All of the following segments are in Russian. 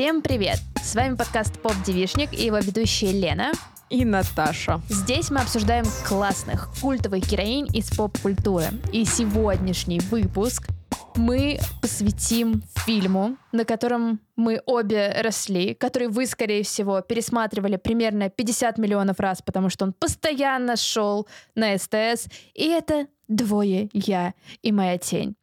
Всем привет! С вами подкаст «Поп Девишник» и его ведущие Лена и Наташа. Здесь мы обсуждаем классных, культовых героинь из поп-культуры. И сегодняшний выпуск мы посвятим фильму, на котором мы обе росли, который вы, скорее всего, пересматривали примерно 50 миллионов раз, потому что он постоянно шел на СТС. И это «Двое я и моя тень».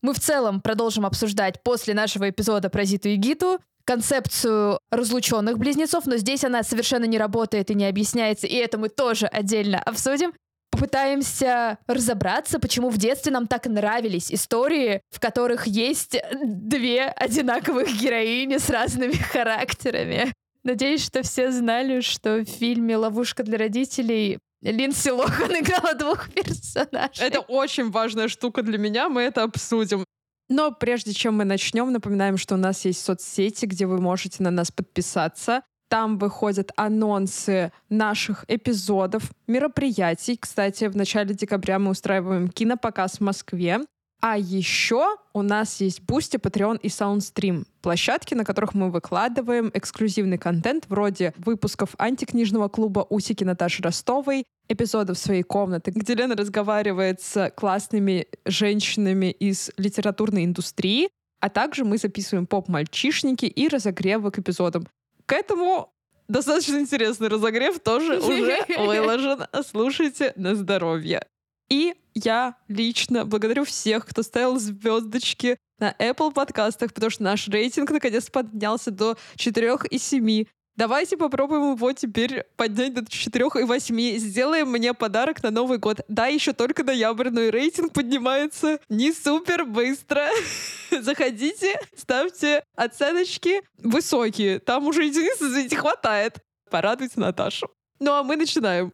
Мы в целом продолжим обсуждать после нашего эпизода про Зиту и Гиту концепцию разлученных близнецов, но здесь она совершенно не работает и не объясняется, и это мы тоже отдельно обсудим. Попытаемся разобраться, почему в детстве нам так нравились истории, в которых есть две одинаковых героини с разными характерами. Надеюсь, что все знали, что в фильме «Ловушка для родителей» Линдси Лохан играла двух персонажей. Это очень важная штука для меня, мы это обсудим. Но прежде чем мы начнем, напоминаем, что у нас есть соцсети, где вы можете на нас подписаться. Там выходят анонсы наших эпизодов, мероприятий. Кстати, в начале декабря мы устраиваем кинопоказ в Москве. А еще у нас есть Boosty, Patreon и Soundstream. Площадки, на которых мы выкладываем эксклюзивный контент вроде выпусков антикнижного клуба «Усики» Наташи Ростовой, эпизодов своей комнаты, где Лена разговаривает с классными женщинами из литературной индустрии, а также мы записываем поп-мальчишники и разогревы к эпизодам. К этому достаточно интересный разогрев тоже уже выложен. Слушайте на здоровье. И я лично благодарю всех, кто ставил звездочки на Apple подкастах, потому что наш рейтинг наконец поднялся до 4 и 7. Давайте попробуем его теперь поднять до 4 и 8. Сделаем мне подарок на Новый год. Да, еще только ноябрь, но и рейтинг поднимается не супер быстро. Заходите, ставьте оценочки высокие. Там уже единиц, извините, хватает. Порадуйте Наташу. Ну а мы начинаем.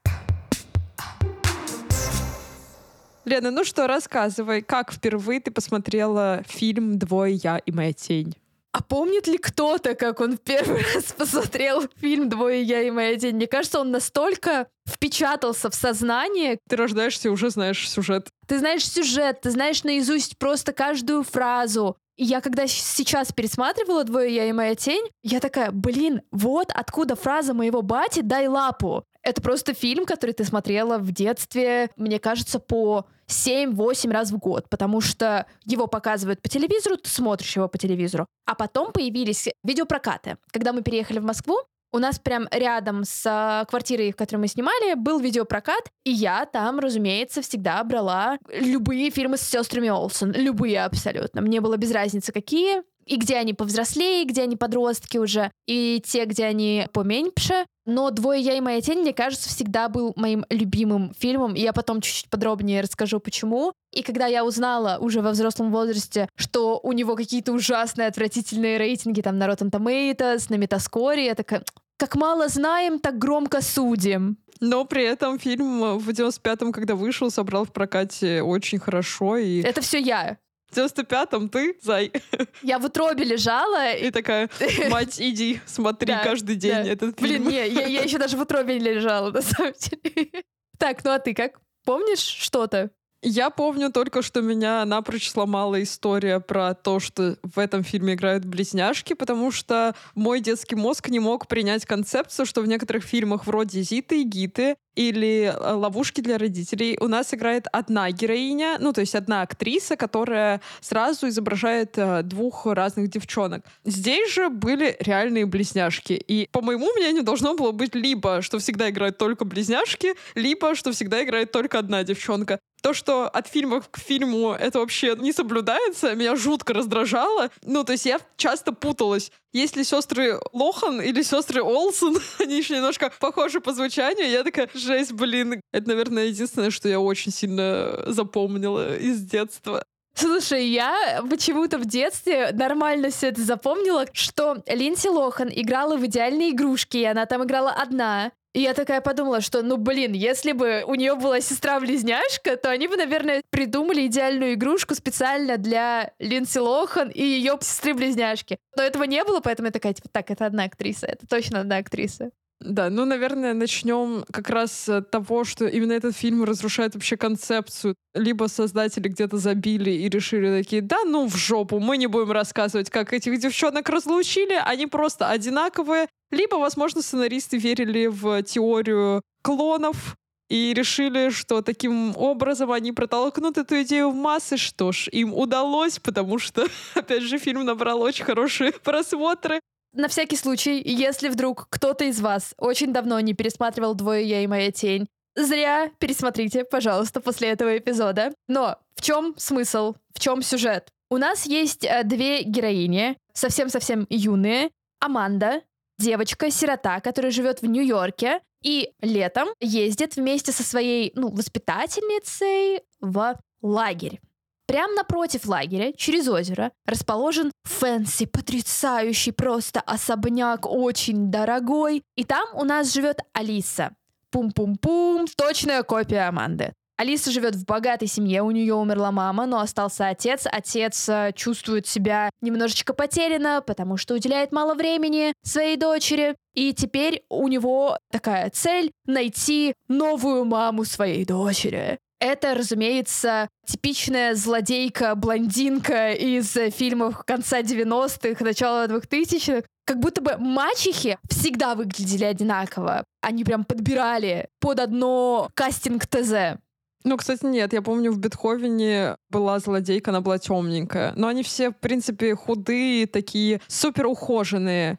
Лена, ну что, рассказывай, как впервые ты посмотрела фильм «Двое я и моя тень»? А помнит ли кто-то, как он в первый раз посмотрел фильм «Двое я и моя тень»? Мне кажется, он настолько впечатался в сознание. Ты рождаешься и уже знаешь сюжет. Ты знаешь сюжет, ты знаешь наизусть просто каждую фразу. И я когда сейчас пересматривала «Двое я и моя тень», я такая, блин, вот откуда фраза моего бати «дай лапу». Это просто фильм, который ты смотрела в детстве, мне кажется, по 7-8 раз в год, потому что его показывают по телевизору, ты смотришь его по телевизору. А потом появились видеопрокаты. Когда мы переехали в Москву, у нас прям рядом с а, квартирой, в которой мы снимали, был видеопрокат, и я там, разумеется, всегда брала любые фильмы с сестрами Олсен, любые абсолютно. Мне было без разницы какие, и где они повзрослее, где они подростки уже, и те, где они поменьше. Но «Двое я и моя тень», мне кажется, всегда был моим любимым фильмом, и я потом чуть-чуть подробнее расскажу, почему. И когда я узнала уже во взрослом возрасте, что у него какие-то ужасные, отвратительные рейтинги там на Rotten Tomatoes, на Метаскоре, я такая, как мало знаем, так громко судим. Но при этом фильм в 95-м, когда вышел, собрал в прокате очень хорошо. И... Это все я. В 95-м ты, зай. Я в утробе лежала. И такая, мать, иди, смотри да, каждый день да. этот фильм. Блин, не, я, я еще даже в утробе не лежала, на самом деле. Так, ну а ты как? Помнишь что-то? Я помню только, что меня напрочь сломала история про то, что в этом фильме играют близняшки, потому что мой детский мозг не мог принять концепцию, что в некоторых фильмах вроде «Зиты» и «Гиты» или э, «Ловушки для родителей» у нас играет одна героиня, ну, то есть одна актриса, которая сразу изображает э, двух разных девчонок. Здесь же были реальные близняшки. И, по моему мнению, должно было быть либо, что всегда играют только близняшки, либо, что всегда играет только одна девчонка. То, что от фильма к фильму это вообще не соблюдается, меня жутко раздражало. Ну, то есть я часто путалась. Есть ли сестры Лохан или сестры Олсен? Они еще немножко похожи по звучанию. Я такая, жесть, блин. Это, наверное, единственное, что я очень сильно запомнила из детства. Слушай, я почему-то в детстве нормально все это запомнила, что Линдси Лохан играла в идеальные игрушки, и она там играла одна. И я такая подумала, что, ну, блин, если бы у нее была сестра-близняшка, то они бы, наверное, придумали идеальную игрушку специально для Линдси Лохан и ее сестры-близняшки. Но этого не было, поэтому я такая, типа, так, это одна актриса, это точно одна актриса. Да, ну, наверное, начнем как раз с того, что именно этот фильм разрушает вообще концепцию. Либо создатели где-то забили и решили такие, да ну в жопу, мы не будем рассказывать, как этих девчонок разлучили, они просто одинаковые. Либо, возможно, сценаристы верили в теорию клонов, и решили, что таким образом они протолкнут эту идею в массы. Что ж, им удалось, потому что, опять же, фильм набрал очень хорошие просмотры. На всякий случай, если вдруг кто-то из вас очень давно не пересматривал «Двое я и моя тень», зря пересмотрите, пожалуйста, после этого эпизода. Но в чем смысл? В чем сюжет? У нас есть э, две героини, совсем-совсем юные. Аманда, девочка-сирота, которая живет в Нью-Йорке, и летом ездит вместе со своей ну, воспитательницей в лагерь. Прямо напротив лагеря, через озеро, расположен fancy, потрясающий просто особняк, очень дорогой. И там у нас живет Алиса. Пум-пум-пум, точная копия Аманды. Алиса живет в богатой семье, у нее умерла мама, но остался отец. Отец э, чувствует себя немножечко потеряно, потому что уделяет мало времени своей дочери. И теперь у него такая цель — найти новую маму своей дочери. Это, разумеется, типичная злодейка-блондинка из фильмов конца 90-х, начала 2000-х. Как будто бы мачехи всегда выглядели одинаково. Они прям подбирали под одно кастинг ТЗ. Ну, кстати, нет. Я помню, в Бетховене была злодейка, она была темненькая. Но они все, в принципе, худые, такие супер ухоженные.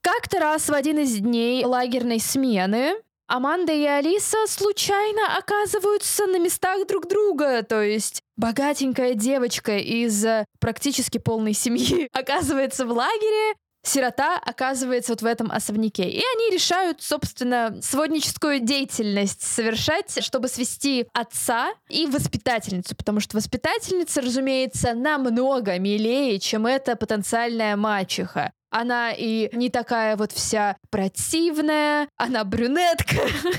Как-то раз в один из дней лагерной смены Аманда и Алиса случайно оказываются на местах друг друга. То есть богатенькая девочка из практически полной семьи оказывается в лагере, сирота оказывается вот в этом особняке. И они решают, собственно, сводническую деятельность совершать, чтобы свести отца и воспитательницу, потому что воспитательница, разумеется, намного милее, чем эта потенциальная мачеха. Она и не такая вот вся противная, она брюнетка.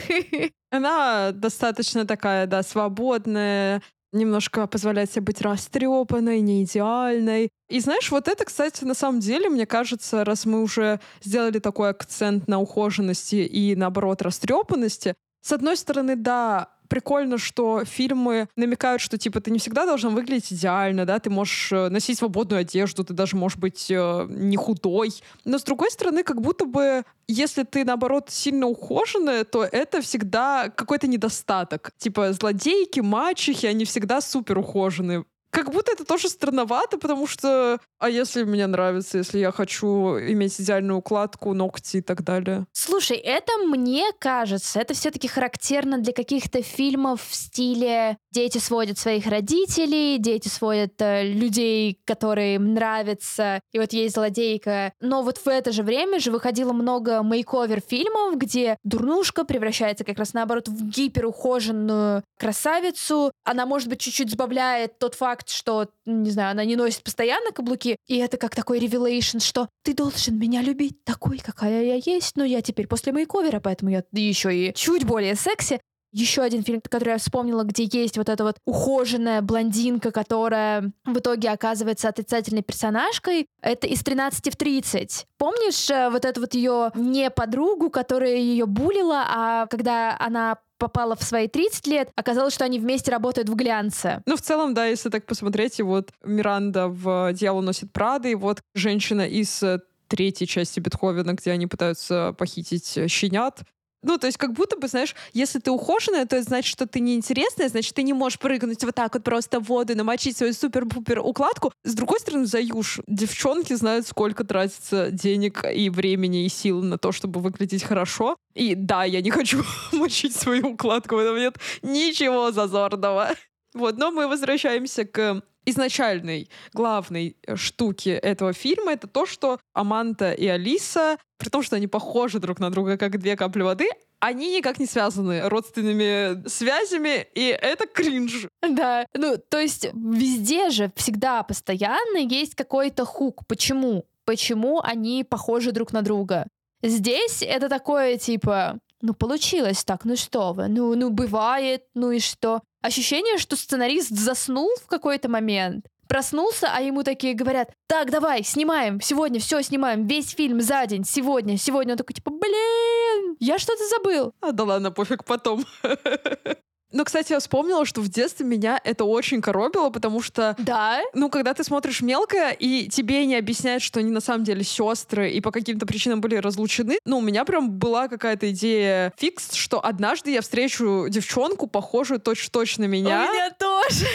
Она достаточно такая, да, свободная, немножко позволяет себе быть растрепанной, не идеальной. И знаешь, вот это, кстати, на самом деле, мне кажется, раз мы уже сделали такой акцент на ухоженности и, наоборот, растрепанности, с одной стороны, да, прикольно, что фильмы намекают, что типа ты не всегда должен выглядеть идеально, да, ты можешь э, носить свободную одежду, ты даже можешь быть э, не худой. Но с другой стороны, как будто бы если ты, наоборот, сильно ухоженная, то это всегда какой-то недостаток. Типа злодейки, мачехи, они всегда супер ухоженные. Как будто это тоже странновато, потому что а если мне нравится, если я хочу иметь идеальную укладку, ногти и так далее? Слушай, это мне кажется, это все-таки характерно для каких-то фильмов в стиле дети сводят своих родителей, дети сводят э, людей, которые им нравятся, и вот есть злодейка. Но вот в это же время же выходило много мейковер фильмов, где дурнушка превращается как раз наоборот в гиперухоженную красавицу. Она, может быть, чуть-чуть сбавляет тот факт, что, не знаю, она не носит постоянно каблуки, и это как такой ревелейшн, что ты должен меня любить такой, какая я есть, но я теперь после мейковера, поэтому я еще и чуть более секси. Еще один фильм, который я вспомнила, где есть вот эта вот ухоженная блондинка, которая в итоге оказывается отрицательной персонажкой, это из 13 в 30. Помнишь э, вот эту вот ее не подругу, которая ее булила, а когда она попала в свои 30 лет, оказалось, что они вместе работают в глянце. Ну, в целом, да, если так посмотреть, и вот Миранда в «Дьявол носит Прады», и вот женщина из третьей части Бетховена, где они пытаются похитить щенят, ну, то есть как будто бы, знаешь, если ты ухоженная, то значит, что ты неинтересная, значит, ты не можешь прыгнуть вот так вот просто в воду намочить свою супер-пупер укладку. С другой стороны, заюш. Девчонки знают, сколько тратится денег и времени и сил на то, чтобы выглядеть хорошо. И да, я не хочу мочить свою укладку, в этом нет ничего зазорного. Вот, но мы возвращаемся к изначальной главной э, штуки этого фильма это то, что Аманта и Алиса, при том, что они похожи друг на друга как две капли воды, они никак не связаны родственными связями, и это кринж. Да, ну, то есть везде же всегда постоянно есть какой-то хук. Почему? Почему они похожи друг на друга? Здесь это такое, типа, ну, получилось так, ну что вы, ну, ну, бывает, ну и что? Ощущение, что сценарист заснул в какой-то момент, проснулся, а ему такие говорят, так, давай, снимаем, сегодня все снимаем, весь фильм за день, сегодня, сегодня. Он такой, типа, блин? Я что-то забыл. А, да ладно, пофиг, потом. Но, кстати, я вспомнила, что в детстве меня это очень коробило, потому что, Да? ну, когда ты смотришь мелкое, и тебе не объясняют, что они на самом деле сестры и по каким-то причинам были разлучены, ну, у меня прям была какая-то идея фикс, что однажды я встречу девчонку, похожую точно-точно на меня. У меня тоже.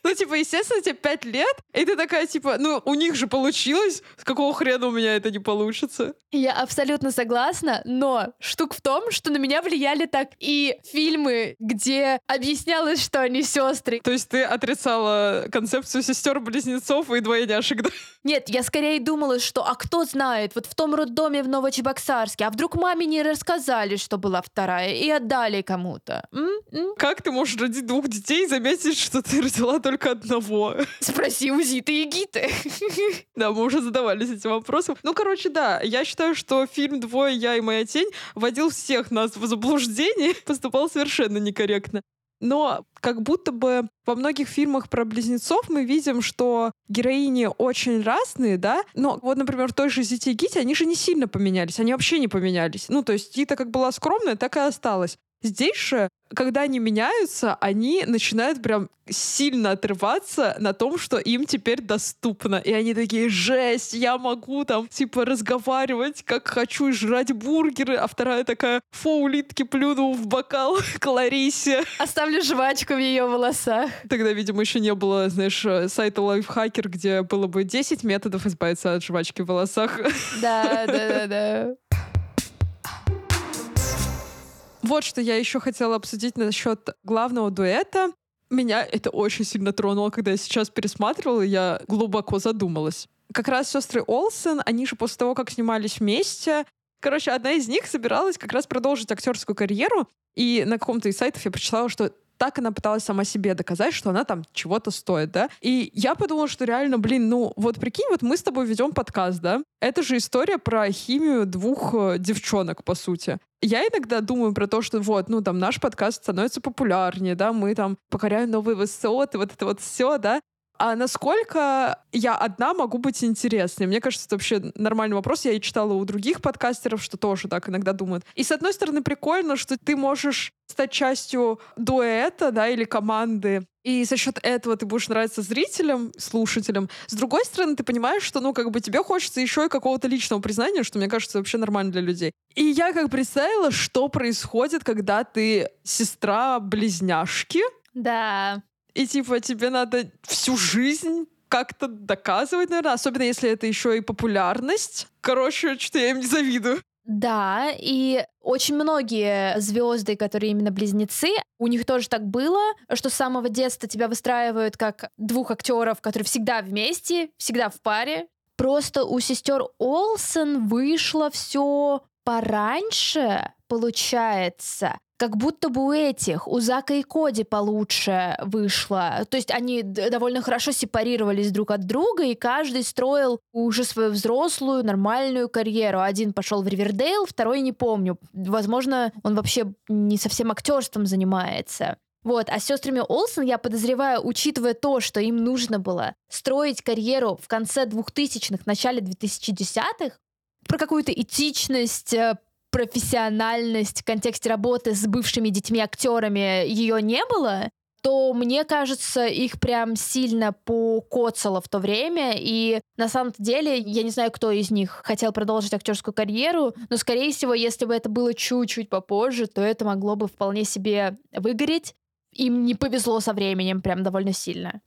Ну, типа, естественно, тебе пять лет, и ты такая, типа, ну, у них же получилось, с какого хрена у меня это не получится? Я абсолютно согласна, но штука в том, что на меня влияли так и фильмы, где объяснялось, что они сестры. То есть ты отрицала концепцию сестер-близнецов и двойняшек, да? Нет, я скорее думала, что а кто знает, вот в том роддоме в Новочебоксарске, а вдруг маме не рассказали, что была вторая, и отдали кому-то. М? М? Как ты можешь родить двух детей и заметить, что ты родила только одного? Спроси у Зиты и Гиты. Да, мы уже задавались этим вопросом. Ну, короче, да, я считаю, что фильм «Двое, я и моя тень» вводил всех нас в заблуждение, поступал совершенно некорректно. Но как будто бы во многих фильмах про близнецов мы видим, что героини очень разные, да, но вот, например, в той же Зите и Гите они же не сильно поменялись, они вообще не поменялись. Ну, то есть Гита как была скромная, так и осталась. Здесь же, когда они меняются, они начинают прям сильно отрываться на том, что им теперь доступно. И они такие, жесть, я могу там, типа, разговаривать, как хочу, и жрать бургеры. А вторая такая, фу, улитки плюнул в бокал к Ларисе. Оставлю жвачку в ее волосах. Тогда, видимо, еще не было, знаешь, э, сайта Lifehacker, где было бы 10 методов избавиться от жвачки в волосах. Да, да, да, да. Вот что я еще хотела обсудить насчет главного дуэта. Меня это очень сильно тронуло, когда я сейчас пересматривала, я глубоко задумалась. Как раз сестры Олсен, они же после того, как снимались вместе, короче, одна из них собиралась как раз продолжить актерскую карьеру, и на каком-то из сайтов я прочитала, что так она пыталась сама себе доказать, что она там чего-то стоит, да. И я подумала, что реально, блин, ну вот прикинь, вот мы с тобой ведем подкаст, да. Это же история про химию двух э, девчонок, по сути. Я иногда думаю про то, что вот, ну там наш подкаст становится популярнее, да, мы там покоряем новые высоты, вот это вот все, да. А насколько я одна могу быть интересной? Мне кажется, это вообще нормальный вопрос. Я и читала у других подкастеров, что тоже так иногда думают. И с одной стороны, прикольно, что ты можешь стать частью дуэта, да, или команды, и за счет этого ты будешь нравиться зрителям, слушателям. С другой стороны, ты понимаешь, что, ну, как бы тебе хочется еще и какого-то личного признания, что, мне кажется, вообще нормально для людей. И я как представила, что происходит, когда ты сестра близняшки, Да. И типа тебе надо всю жизнь как-то доказывать, наверное, особенно если это еще и популярность. Короче, что я им не завидую. Да, и очень многие звезды, которые именно близнецы, у них тоже так было, что с самого детства тебя выстраивают как двух актеров, которые всегда вместе, всегда в паре. Просто у сестер Олсен вышло все пораньше, получается. Как будто бы у этих, у Зака и Коди получше вышло. То есть они довольно хорошо сепарировались друг от друга, и каждый строил уже свою взрослую, нормальную карьеру. Один пошел в Ривердейл, второй не помню. Возможно, он вообще не совсем актерством занимается. Вот, а с сестрами Олсен, я подозреваю, учитывая то, что им нужно было строить карьеру в конце 2000-х, начале 2010-х, про какую-то этичность, э, профессиональность в контексте работы с бывшими детьми-актерами ее не было, то, мне кажется, их прям сильно покоцало в то время. И на самом деле, я не знаю, кто из них хотел продолжить актерскую карьеру, но, скорее всего, если бы это было чуть-чуть попозже, то это могло бы вполне себе выгореть. Им не повезло со временем прям довольно сильно.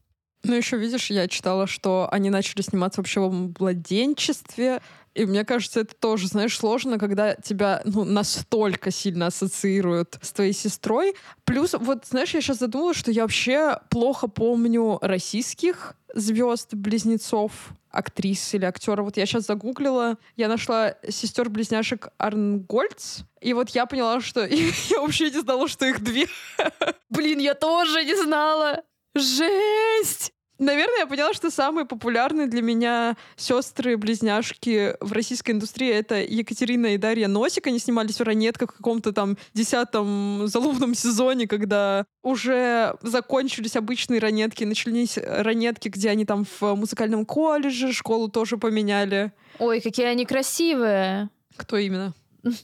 Ну, еще видишь, я читала, что они начали сниматься вообще в младенчестве. И мне кажется, это тоже, знаешь, сложно, когда тебя ну, настолько сильно ассоциируют с твоей сестрой. Плюс, вот, знаешь, я сейчас задумалась, что я вообще плохо помню российских звезд, близнецов, актрис или актера. Вот я сейчас загуглила, я нашла сестер-близняшек Арнгольц, и вот я поняла, что я вообще не знала, что их две. Блин, я тоже не знала. Жесть! Наверное, я поняла, что самые популярные для меня сестры-близняшки в российской индустрии это Екатерина и Дарья Носик. Они снимались в ранетках в каком-то там десятом залупном сезоне, когда уже закончились обычные ранетки, начались ранетки, где они там в музыкальном колледже, школу тоже поменяли. Ой, какие они красивые. Кто именно?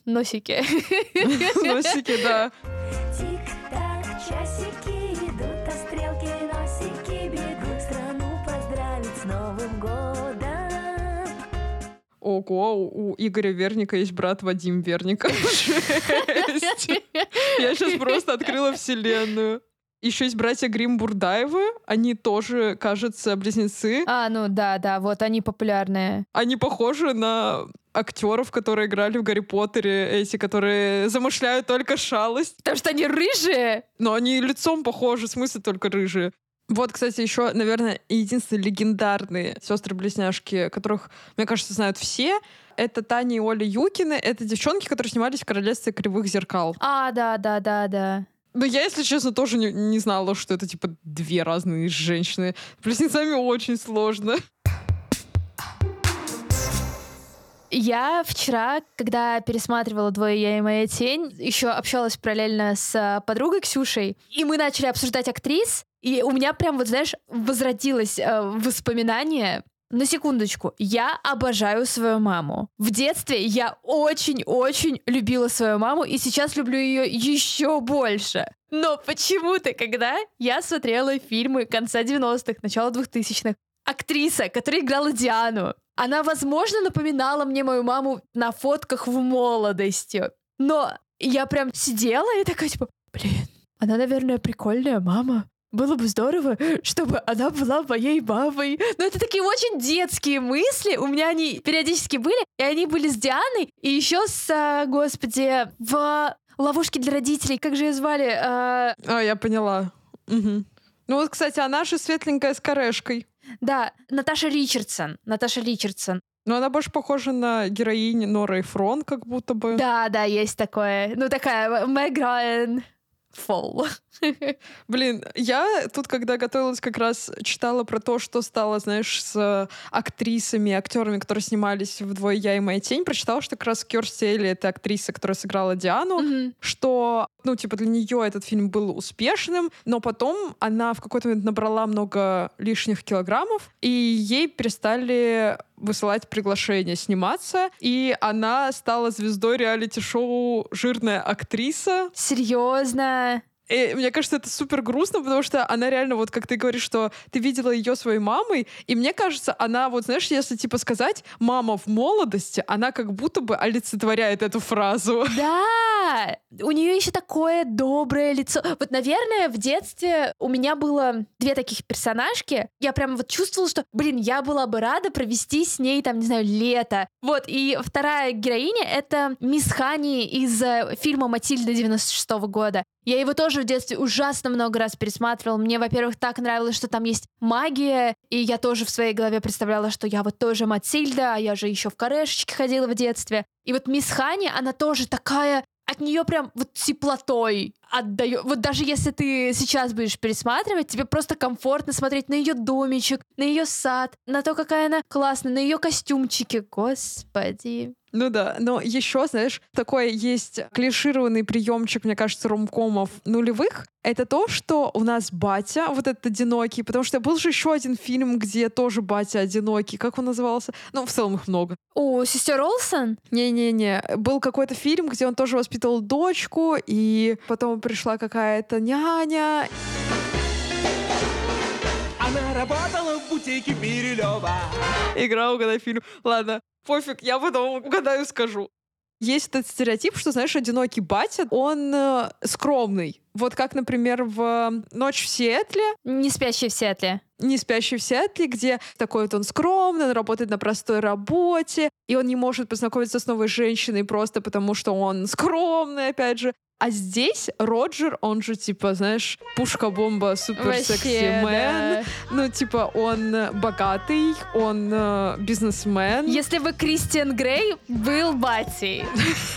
Носики. Носики, да. Тик-так, часики Ого, у Игоря Верника есть брат Вадим Верника. Я сейчас просто открыла вселенную. Еще есть братья Грим Бурдаевы. Они тоже, кажется, близнецы. А, ну да, да, вот они популярные. Они похожи на актеров, которые играли в Гарри Поттере, эти, которые замышляют только шалость. Потому что они рыжие. Но они лицом похожи, в смысле только рыжие. Вот, кстати, еще, наверное, единственные легендарные сестры-близняшки, которых, мне кажется, знают все, это Таня и Оля Юкины. Это девчонки, которые снимались в «Королевстве кривых зеркал». А, да, да, да, да. Но я, если честно, тоже не, не знала, что это, типа, две разные женщины. Близнецами очень сложно. Я вчера, когда пересматривала «Двое я и моя тень», еще общалась параллельно с э, подругой Ксюшей, и мы начали обсуждать актрис, и у меня прям, вот знаешь, возродилось э, воспоминание. На секундочку, я обожаю свою маму. В детстве я очень-очень любила свою маму, и сейчас люблю ее еще больше. Но почему-то, когда я смотрела фильмы конца 90-х, начала 2000-х, актриса, которая играла Диану, она, возможно, напоминала мне мою маму на фотках в молодости. Но я прям сидела и такая, типа, блин, она, наверное, прикольная мама. Было бы здорово, чтобы она была моей мамой. Но это такие очень детские мысли. У меня они периодически были. И они были с Дианой. И еще с, а, господи, в ловушке для родителей. Как же ее звали? А, А, я поняла. Мгм. Ну вот, кстати, она же светленькая с корешкой. да, Наташа Ричардсон. Наташа Ричардсон. Но она больше похожа на героинь Нора Эфрон, как будто бы. Да, да, есть такое. Ну, такая Мэг Райан Фолл. Блин, я тут, когда готовилась, как раз читала про то, что стало, знаешь, с актрисами, актерами, которые снимались в «Двое я и моя тень», прочитала, что как раз Керсти Элли — это актриса, которая сыграла Диану, Мгм. что, ну, типа, для нее этот фильм был успешным, но потом она в какой-то момент набрала много лишних килограммов, и ей перестали высылать приглашение сниматься, и она стала звездой реалити-шоу «Жирная актриса», Серьезно? И мне кажется, это супер грустно, потому что она реально, вот как ты говоришь, что ты видела ее своей мамой, и мне кажется, она, вот знаешь, если типа сказать «мама в молодости», она как будто бы олицетворяет эту фразу. Да! У нее еще такое доброе лицо. Вот, наверное, в детстве у меня было две таких персонажки. Я прям вот чувствовала, что, блин, я была бы рада провести с ней, там, не знаю, лето. Вот, и вторая героиня — это мисс Хани из э, фильма «Матильда» 96 года. Я его тоже в детстве ужасно много раз пересматривала. Мне, во-первых, так нравилось, что там есть магия, и я тоже в своей голове представляла, что я вот тоже Матильда, а я же еще в корешечке ходила в детстве. И вот мисс Хани, она тоже такая от нее прям вот теплотой отдает. Вот даже если ты сейчас будешь пересматривать, тебе просто комфортно смотреть на ее домичек, на ее сад, на то, какая она классная, на ее костюмчики. Господи. Ну да, но еще, знаешь, такой есть клишированный приемчик, мне кажется, ромкомов нулевых. Это то, что у нас батя, вот этот одинокий, потому что был же еще один фильм, где тоже батя одинокий. Как он назывался? Ну, в целом их много. О, сестер Олсен? Не-не-не, был какой-то фильм, где он тоже воспитывал дочку, и потом пришла какая-то няня. Она работала в бутике Бирюлева. Игра «Угадай фильм». Ладно, пофиг, я потом угадаю, скажу. Есть этот стереотип, что, знаешь, одинокий батя, он э, скромный. Вот как, например, в «Ночь в Сиэтле», Не спящий в Сиэтле. не спящий в Сиэтле, где такой вот он скромный, он работает на простой работе, и он не может познакомиться с новой женщиной просто потому, что он скромный, опять же. А здесь Роджер, он же, типа, знаешь, пушка-бомба, супер секси Вообще, мэн. да. Ну, типа, он э, богатый, он э, бизнесмен. Если бы Кристиан Грей был батей.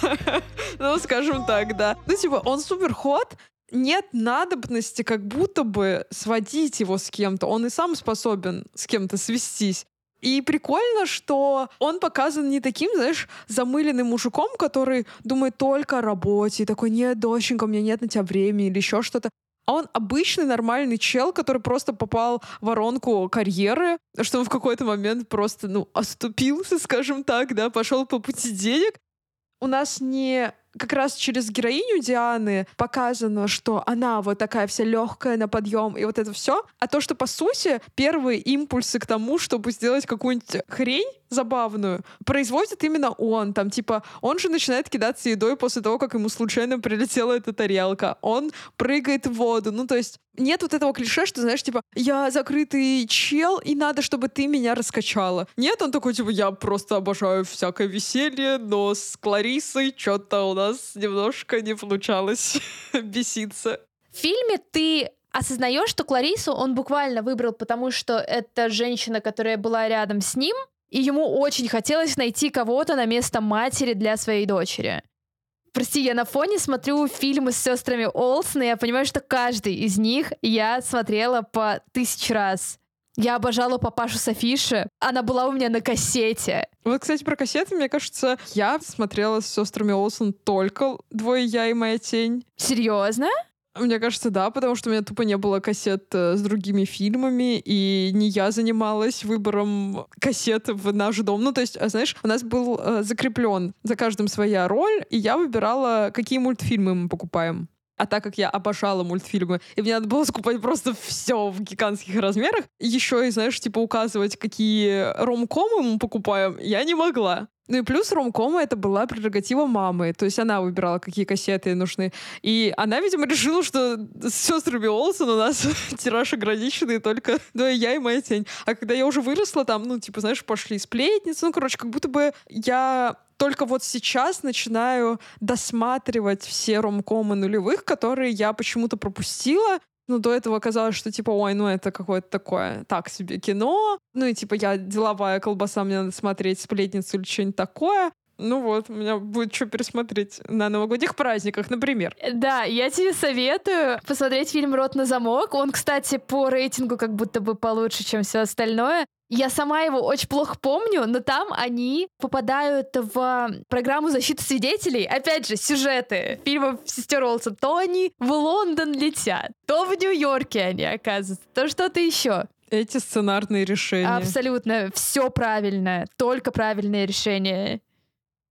Ну, скажем так, да. Ну, типа, он супер ход, нет надобности как будто бы сводить его с кем-то. Он и сам способен с кем-то свестись. И прикольно, что он показан не таким, знаешь, замыленным мужиком, который думает только о работе, такой, нет, доченька, у меня нет на тебя времени или еще что-то. А он обычный нормальный чел, который просто попал в воронку карьеры, что он в какой-то момент просто, ну, оступился, скажем так, да, пошел по пути денег, у нас не как раз через героиню Дианы показано, что она вот такая вся легкая на подъем и вот это все, а то, что по сути первые импульсы к тому, чтобы сделать какую-нибудь хрень забавную, производит именно он. Там типа он же начинает кидаться едой после того, как ему случайно прилетела эта тарелка. Он прыгает в воду. Ну то есть нет вот этого клише, что, знаешь, типа, я закрытый чел, и надо, чтобы ты меня раскачала. Нет, он такой, типа, я просто обожаю всякое веселье, но с Кларисой что-то у нас немножко не получалось беситься. В фильме ты осознаешь, что Кларису он буквально выбрал, потому что это женщина, которая была рядом с ним, и ему очень хотелось найти кого-то на место матери для своей дочери. Прости, я на фоне смотрю фильмы с сестрами Олсен, и я понимаю, что каждый из них я смотрела по тысяч раз. Я обожала папашу Софиши. Она была у меня на кассете. Вот, кстати, про кассеты, мне кажется, я смотрела с сестрами Олсен только «Двое я и моя тень». Серьезно? Мне кажется, да, потому что у меня тупо не было кассет э, с другими фильмами, и не я занималась выбором кассет в наш дом. Ну, то есть, а, знаешь, у нас был э, закреплен за каждым своя роль, и я выбирала, какие мультфильмы мы покупаем. А так как я обожала мультфильмы, и мне надо было скупать просто все в гигантских размерах, еще и, знаешь, типа указывать, какие ромкомы мы покупаем, я не могла. Ну и плюс ромкома это была прерогатива мамы. То есть она выбирала, какие кассеты нужны. И она, видимо, решила, что с сестрами Олсен у нас тираж ограниченный только да, я и моя тень. А когда я уже выросла, там, ну, типа, знаешь, пошли сплетницы. Ну, короче, как будто бы я только вот сейчас начинаю досматривать все ромкомы нулевых, которые я почему-то пропустила, ну, до этого казалось, что, типа, ой, ну, это какое-то такое, так себе кино. Ну, и, типа, я деловая колбаса, мне надо смотреть сплетницу или что-нибудь такое. Ну вот, у меня будет что пересмотреть на новогодних праздниках, например. Да, я тебе советую посмотреть фильм «Рот на замок». Он, кстати, по рейтингу как будто бы получше, чем все остальное. Я сама его очень плохо помню, но там они попадают в программу защиты свидетелей. Опять же, сюжеты фильмов сестер Олсен. То они в Лондон летят, то в Нью-Йорке они оказываются, то что-то еще. Эти сценарные решения. Абсолютно. Все правильно. Только правильное решение.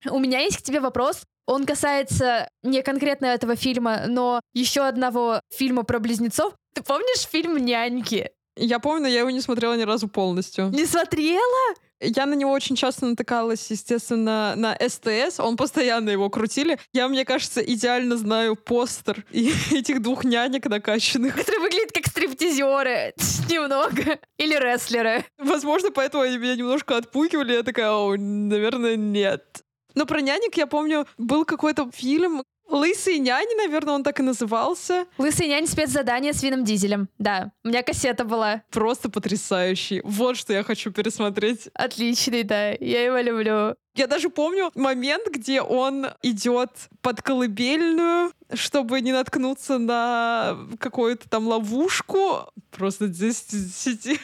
У меня есть к тебе вопрос. Он касается не конкретно этого фильма, но еще одного фильма про близнецов. Ты помнишь фильм «Няньки»? Я помню, но я его не смотрела ни разу полностью. Не смотрела? Я на него очень часто натыкалась, естественно, на СТС. Он постоянно его крутили. Я, мне кажется, идеально знаю постер и этих двух нянек накачанных. Которые выглядят как стриптизеры. Немного. Или рестлеры. Возможно, поэтому они меня немножко отпугивали. Я такая, наверное, нет. Но про нянек я помню, был какой-то фильм, Лысые няни, наверное, он так и назывался. Лысый нянь спецзадание с Вином Дизелем. Да, у меня кассета была. Просто потрясающий. Вот что я хочу пересмотреть. Отличный, да. Я его люблю. Я даже помню момент, где он идет под колыбельную, чтобы не наткнуться на какую-то там ловушку. Просто здесь сиди.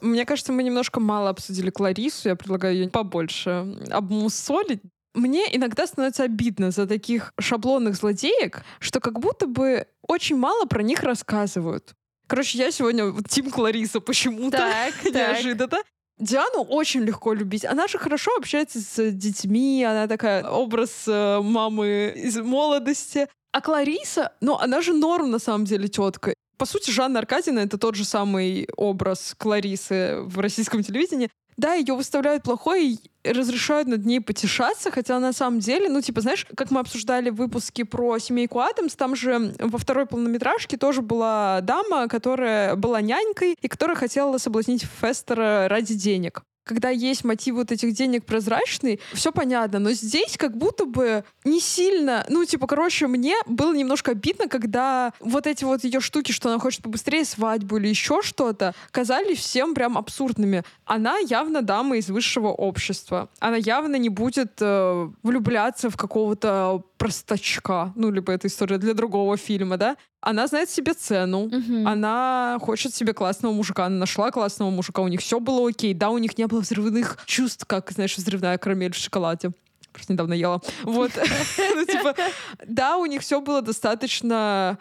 Мне кажется, мы немножко мало обсудили Кларису. Я предлагаю ее побольше обмусолить. Мне иногда становится обидно за таких шаблонных злодеек, что как будто бы очень мало про них рассказывают. Короче, я сегодня вот Тим Клариса почему-то Так, так. неожиданно. Диану очень легко любить. Она же хорошо общается с детьми, она такая образ э, мамы из молодости. А Клариса, ну, она же норм на самом деле тетка. По сути, Жанна Аркадьевна — это тот же самый образ Кларисы в российском телевидении. Да, ее выставляют плохой разрешают над ней потешаться, хотя на самом деле, ну, типа, знаешь, как мы обсуждали в выпуске про семейку Адамс, там же во второй полнометражке тоже была дама, которая была нянькой и которая хотела соблазнить Фестера ради денег когда есть мотив вот этих денег прозрачный, все понятно. Но здесь как будто бы не сильно, ну, типа, короче, мне было немножко обидно, когда вот эти вот ее штуки, что она хочет побыстрее свадьбу или еще что-то, казались всем прям абсурдными. Она явно дама из высшего общества. Она явно не будет э, влюбляться в какого-то простачка, ну, либо это история для другого фильма, да, она знает себе цену, Мгм. она хочет себе классного мужика, она нашла классного мужика, у них все было окей, да, у них не было взрывных чувств, как, знаешь, взрывная карамель в шоколаде. Просто недавно ела. Вот. Ну, типа, да, у них все было достаточно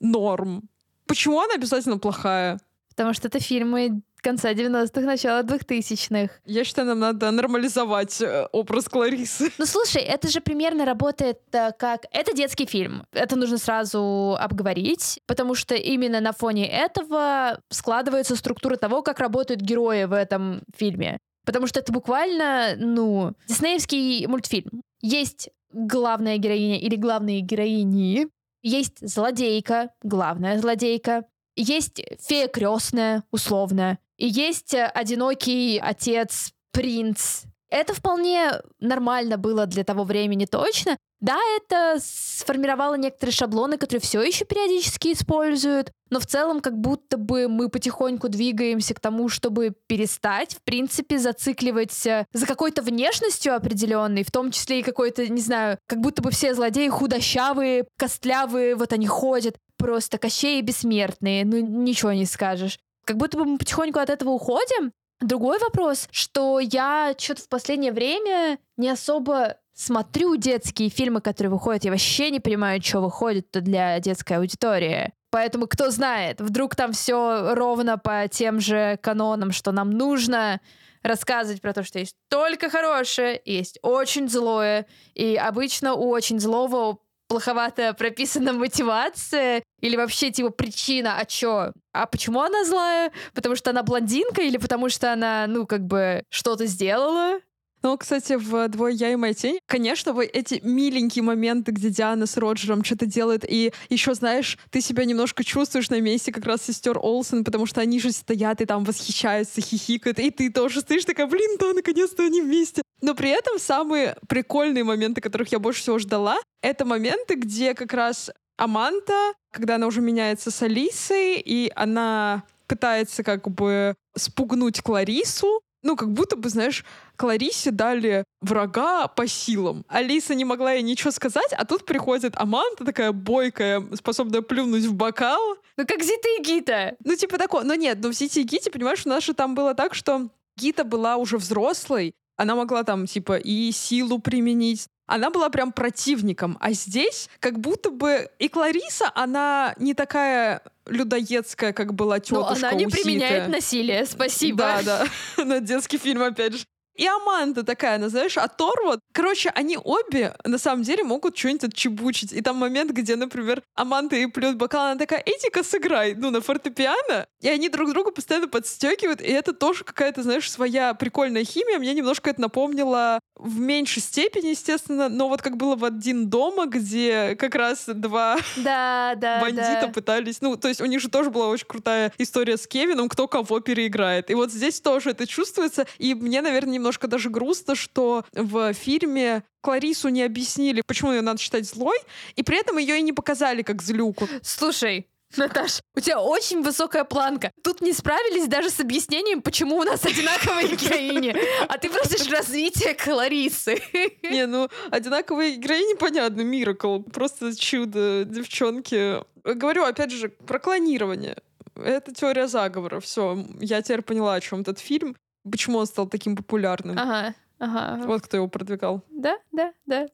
норм. Почему она обязательно плохая? Потому что это фильмы конца 90-х, начала 2000-х. Я считаю, нам надо нормализовать э, образ Кларисы. Ну слушай, это же примерно работает э, как... Это детский фильм. Это нужно сразу обговорить, потому что именно на фоне этого складывается структура того, как работают герои в этом фильме. Потому что это буквально, ну, диснеевский мультфильм. Есть главная героиня или главные героини, есть злодейка, главная злодейка, есть фея крестная, условно, и есть э, одинокий отец, принц. Это вполне нормально было для того времени точно. Да, это сформировало некоторые шаблоны, которые все еще периодически используют, но в целом как будто бы мы потихоньку двигаемся к тому, чтобы перестать, в принципе, зацикливать э, за какой-то внешностью определенной, в том числе и какой-то, не знаю, как будто бы все злодеи худощавые, костлявые, вот они ходят, просто кощеи бессмертные, ну ничего не скажешь. Как будто бы мы потихоньку от этого уходим. Другой вопрос, что я что-то в последнее время не особо смотрю детские фильмы, которые выходят. Я вообще не понимаю, что выходит для детской аудитории. Поэтому кто знает, вдруг там все ровно по тем же канонам, что нам нужно рассказывать про то, что есть только хорошее, есть очень злое, и обычно у очень злого плоховато прописана мотивация или вообще типа причина, а чё? А почему она злая? Потому что она блондинка или потому что она, ну, как бы что-то сделала? Ну, кстати, в «Двое я и моя тень», конечно, вы эти миленькие моменты, где Диана с Роджером что-то делает, и еще, знаешь, ты себя немножко чувствуешь на месте как раз сестер Олсен, потому что они же стоят и там восхищаются, хихикают, и ты тоже стоишь такая, блин, да, наконец-то они вместе. Но при этом самые прикольные моменты, которых я больше всего ждала, это моменты, где как раз Аманта, когда она уже меняется с Алисой, и она пытается как бы спугнуть Кларису, ну, как будто бы, знаешь, Кларисе дали врага по силам. Алиса не могла ей ничего сказать, а тут приходит Аманта такая бойкая, способная плюнуть в бокал. Ну, как Зита и Гита. Ну, типа такого. Но нет, но в Зите и Гите, понимаешь, у нас же там было так, что Гита была уже взрослой, она могла там, типа, и силу применить. Она была прям противником. А здесь как будто бы и Клариса, она не такая людоедская, как была Но тетушка она не у Зиты. применяет насилие, спасибо. Да, да. На детский фильм, опять же. И Аманда такая, она, знаешь, оторва. Короче, они обе, на самом деле, могут что-нибудь отчебучить. И там момент, где, например, Аманда ей плюет бокал, она такая, иди-ка сыграй, ну, на фортепиано. И они друг друга постоянно подстегивают. И это тоже какая-то, знаешь, своя прикольная химия. Мне немножко это напомнило в меньшей степени, естественно, но вот как было в «Один дома», где как раз два Да, да, бандита да. пытались... Ну, то есть у них же тоже была очень крутая история с Кевином, кто кого переиграет. И вот здесь тоже это чувствуется. И мне, наверное, немножко даже грустно, что в фильме Кларису не объяснили, почему ее надо считать злой, и при этом ее и не показали как злюку. Слушай, Наташ, у тебя очень высокая планка. Тут не справились даже с объяснением, почему у нас одинаковые героини. А ты просишь развития Кларисы. Не, ну, одинаковые героини, понятно, Миракл. Просто чудо, девчонки. Говорю, опять же, про клонирование. Это теория заговора. Все, я теперь поняла, о чем этот фильм. Почему он стал таким популярным. Ага, ага. Вот кто его продвигал. Да, да, да.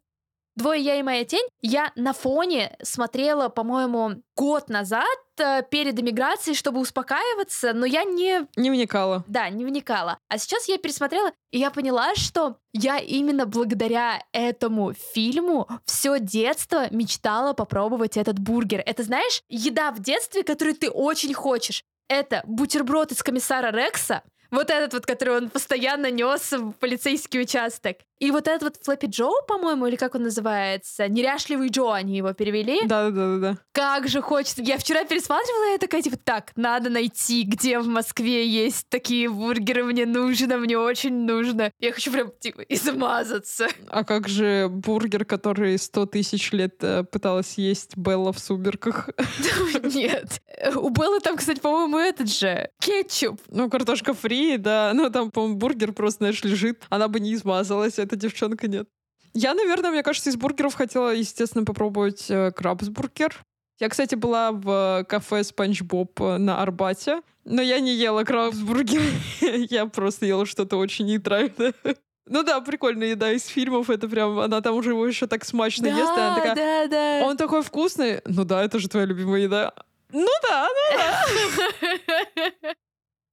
Двое я и моя тень. Я на фоне смотрела, по-моему, год назад э, перед эмиграцией, чтобы успокаиваться, но я не Не вникала. да, не вникала. А сейчас я пересмотрела, и я поняла, что я именно благодаря этому фильму все детство мечтала попробовать этот бургер. Это, знаешь, еда в детстве, которую ты очень хочешь. Это бутерброд из комиссара Рекса, вот этот вот, который он постоянно нес в полицейский участок. И вот этот вот Флэппи Джо, по-моему, или как он называется? Неряшливый Джо они его перевели. Да-да-да-да. Как же хочется. Я вчера пересматривала, и я такая, типа, так, надо найти, где в Москве есть такие бургеры, мне нужно, мне очень нужно. Я хочу прям, типа, измазаться. А как же бургер, который 100 тысяч лет э, пыталась есть Белла в сумерках? Нет. У Беллы там, кстати, по-моему, этот же, кетчуп. Ну, картошка фри, да. Ну, там, по-моему, бургер просто, знаешь, лежит. Она бы не измазалась, а эта девчонка нет. Я, наверное, мне кажется, из бургеров хотела, естественно, попробовать э, крабсбургер. Я, кстати, была в э, кафе Спанч Боб э, на Арбате, но я не ела крабсбургер. Я просто ела что-то очень нейтральное. Ну да, прикольная еда из фильмов. Это прям, она там уже его еще так смачно ест, и она такая, да, да. он такой вкусный. Ну да, это же твоя любимая еда. Ну да, ну да.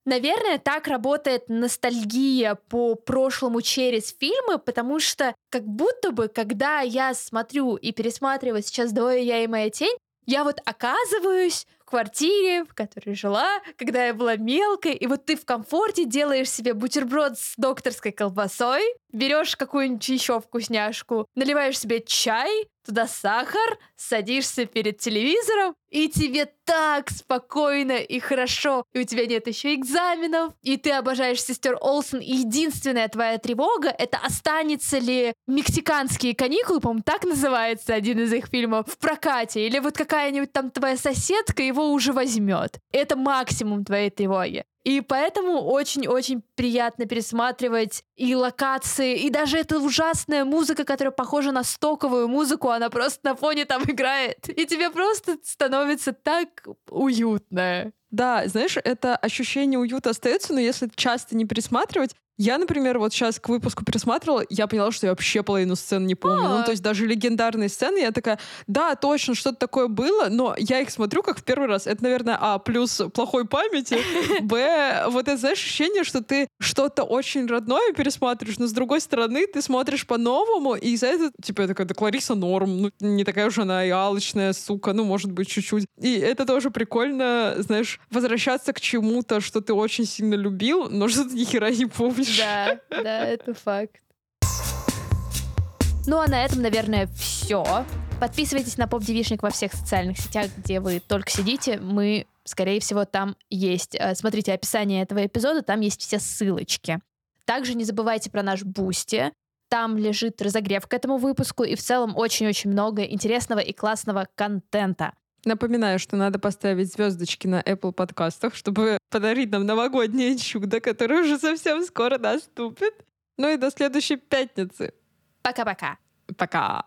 Наверное, так работает ностальгия по прошлому через фильмы, потому что как будто бы, когда я смотрю и пересматриваю сейчас «Двое я и моя тень», я вот оказываюсь в квартире, в которой жила, когда я была мелкой, и вот ты в комфорте делаешь себе бутерброд с докторской колбасой, берешь какую-нибудь еще вкусняшку, наливаешь себе чай, туда сахар, садишься перед телевизором, и тебе так спокойно и хорошо, и у тебя нет еще экзаменов, и ты обожаешь сестер Олсен, и единственная твоя тревога — это останется ли «Мексиканские каникулы», по-моему, так называется один из их фильмов, в прокате, или вот какая-нибудь там твоя соседка его уже возьмет. Это максимум твоей тревоги. И поэтому очень-очень приятно пересматривать и локации, и даже эта ужасная музыка, которая похожа на стоковую музыку, она просто на фоне там играет. И тебе просто становится так уютно. Да, знаешь, это ощущение уюта остается, но если часто не пересматривать, я, например, вот сейчас к выпуску пересматривала, я поняла, что я вообще половину сцен не помню. А. Ну, то есть даже легендарные сцены, я такая, да, точно, что-то такое было, но я их смотрю как в первый раз. Это, наверное, а, плюс плохой памяти, б, вот это, знаешь, ощущение, что ты что-то очень родное пересматриваешь, но с другой стороны ты смотришь по-новому, и из-за этого, типа, я такая, да Клариса норм, ну, не такая уж она и алчная, сука, ну, может быть, чуть-чуть. И это тоже прикольно, знаешь, возвращаться к чему-то, что ты очень сильно любил, но что ты ни хера не помнишь. Да, да, это факт. Ну а на этом, наверное, все. Подписывайтесь на Поп Девишник во всех социальных сетях, где вы только сидите. Мы, скорее всего, там есть. Э, Смотрите описание этого эпизода, там есть все ссылочки. Также не забывайте про наш Бусти. Там лежит разогрев к этому выпуску и в целом очень-очень много интересного и классного контента. Напоминаю, что надо поставить звездочки на Apple подкастах, чтобы подарить нам новогоднее чудо, которое уже совсем скоро наступит. Ну и до следующей пятницы. Пока-пока. Пока.